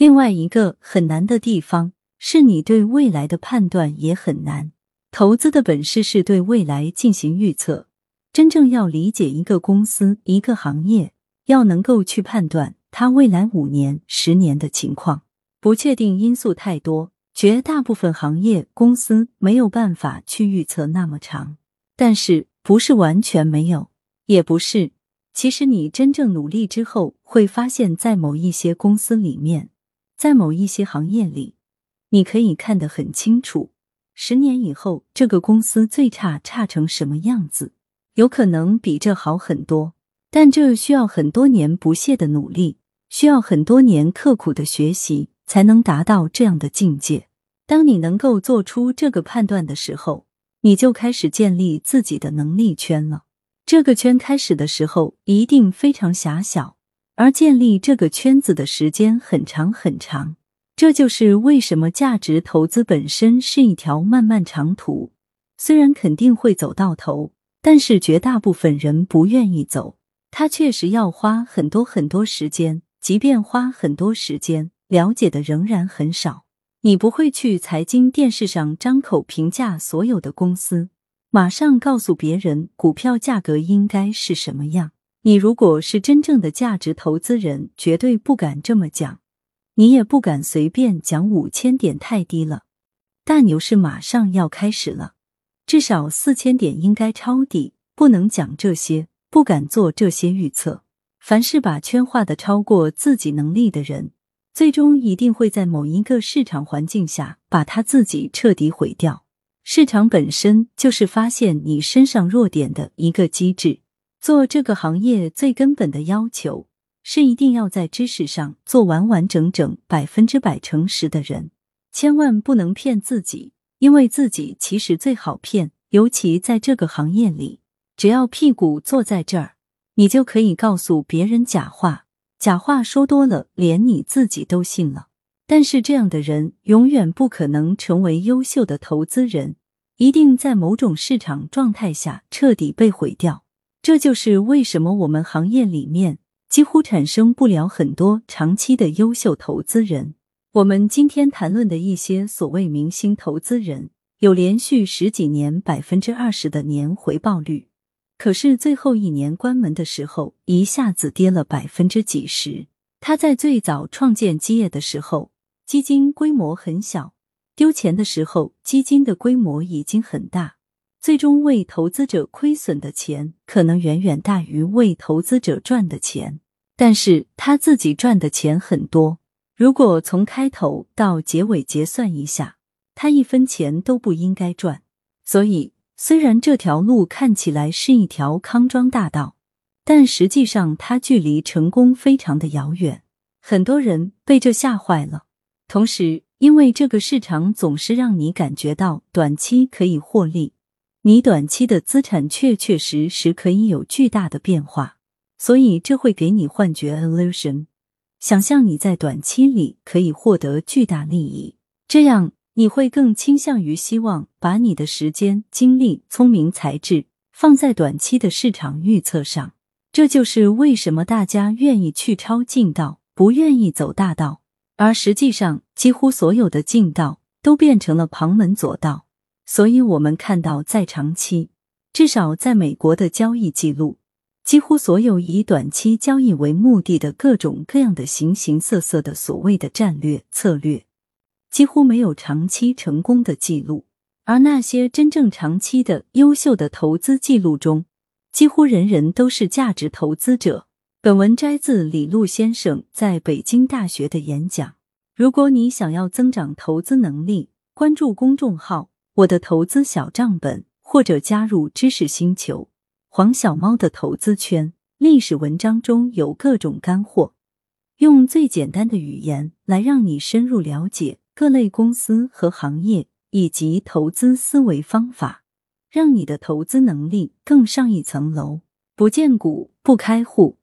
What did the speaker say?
另外一个很难的地方是你对未来的判断也很难。投资的本事是对未来进行预测，真正要理解一个公司、一个行业，要能够去判断它未来五年、十年的情况。不确定因素太多，绝大部分行业公司没有办法去预测那么长。但是不是完全没有，也不是。其实你真正努力之后，会发现，在某一些公司里面，在某一些行业里，你可以看得很清楚。十年以后，这个公司最差差成什么样子？有可能比这好很多，但这需要很多年不懈的努力，需要很多年刻苦的学习，才能达到这样的境界。当你能够做出这个判断的时候，你就开始建立自己的能力圈了。这个圈开始的时候一定非常狭小，而建立这个圈子的时间很长很长。这就是为什么价值投资本身是一条漫漫长途。虽然肯定会走到头，但是绝大部分人不愿意走。它确实要花很多很多时间，即便花很多时间，了解的仍然很少。你不会去财经电视上张口评价所有的公司。马上告诉别人股票价格应该是什么样？你如果是真正的价值投资人，绝对不敢这么讲，你也不敢随便讲五千点太低了。大牛市马上要开始了，至少四千点应该抄底，不能讲这些，不敢做这些预测。凡是把圈画的超过自己能力的人，最终一定会在某一个市场环境下把他自己彻底毁掉。市场本身就是发现你身上弱点的一个机制。做这个行业最根本的要求是一定要在知识上做完完整整、百分之百诚实的人，千万不能骗自己，因为自己其实最好骗。尤其在这个行业里，只要屁股坐在这儿，你就可以告诉别人假话。假话说多了，连你自己都信了。但是这样的人永远不可能成为优秀的投资人。一定在某种市场状态下彻底被毁掉，这就是为什么我们行业里面几乎产生不了很多长期的优秀投资人。我们今天谈论的一些所谓明星投资人，有连续十几年百分之二十的年回报率，可是最后一年关门的时候，一下子跌了百分之几十。他在最早创建基业的时候，基金规模很小。丢钱的时候，基金的规模已经很大，最终为投资者亏损的钱可能远远大于为投资者赚的钱。但是他自己赚的钱很多，如果从开头到结尾结算一下，他一分钱都不应该赚。所以，虽然这条路看起来是一条康庄大道，但实际上它距离成功非常的遥远。很多人被这吓坏了，同时。因为这个市场总是让你感觉到短期可以获利，你短期的资产确确实实可以有巨大的变化，所以这会给你幻觉 （illusion），想象你在短期里可以获得巨大利益，这样你会更倾向于希望把你的时间、精力、聪明才智放在短期的市场预测上。这就是为什么大家愿意去抄近道，不愿意走大道。而实际上，几乎所有的近道都变成了旁门左道。所以，我们看到，在长期，至少在美国的交易记录，几乎所有以短期交易为目的的各种各样的形形色色的所谓的战略策略，几乎没有长期成功的记录。而那些真正长期的优秀的投资记录中，几乎人人都是价值投资者。本文摘自李路先生在北京大学的演讲。如果你想要增长投资能力，关注公众号“我的投资小账本”，或者加入知识星球黄小猫的投资圈。历史文章中有各种干货，用最简单的语言来让你深入了解各类公司和行业以及投资思维方法，让你的投资能力更上一层楼。不见股不开户。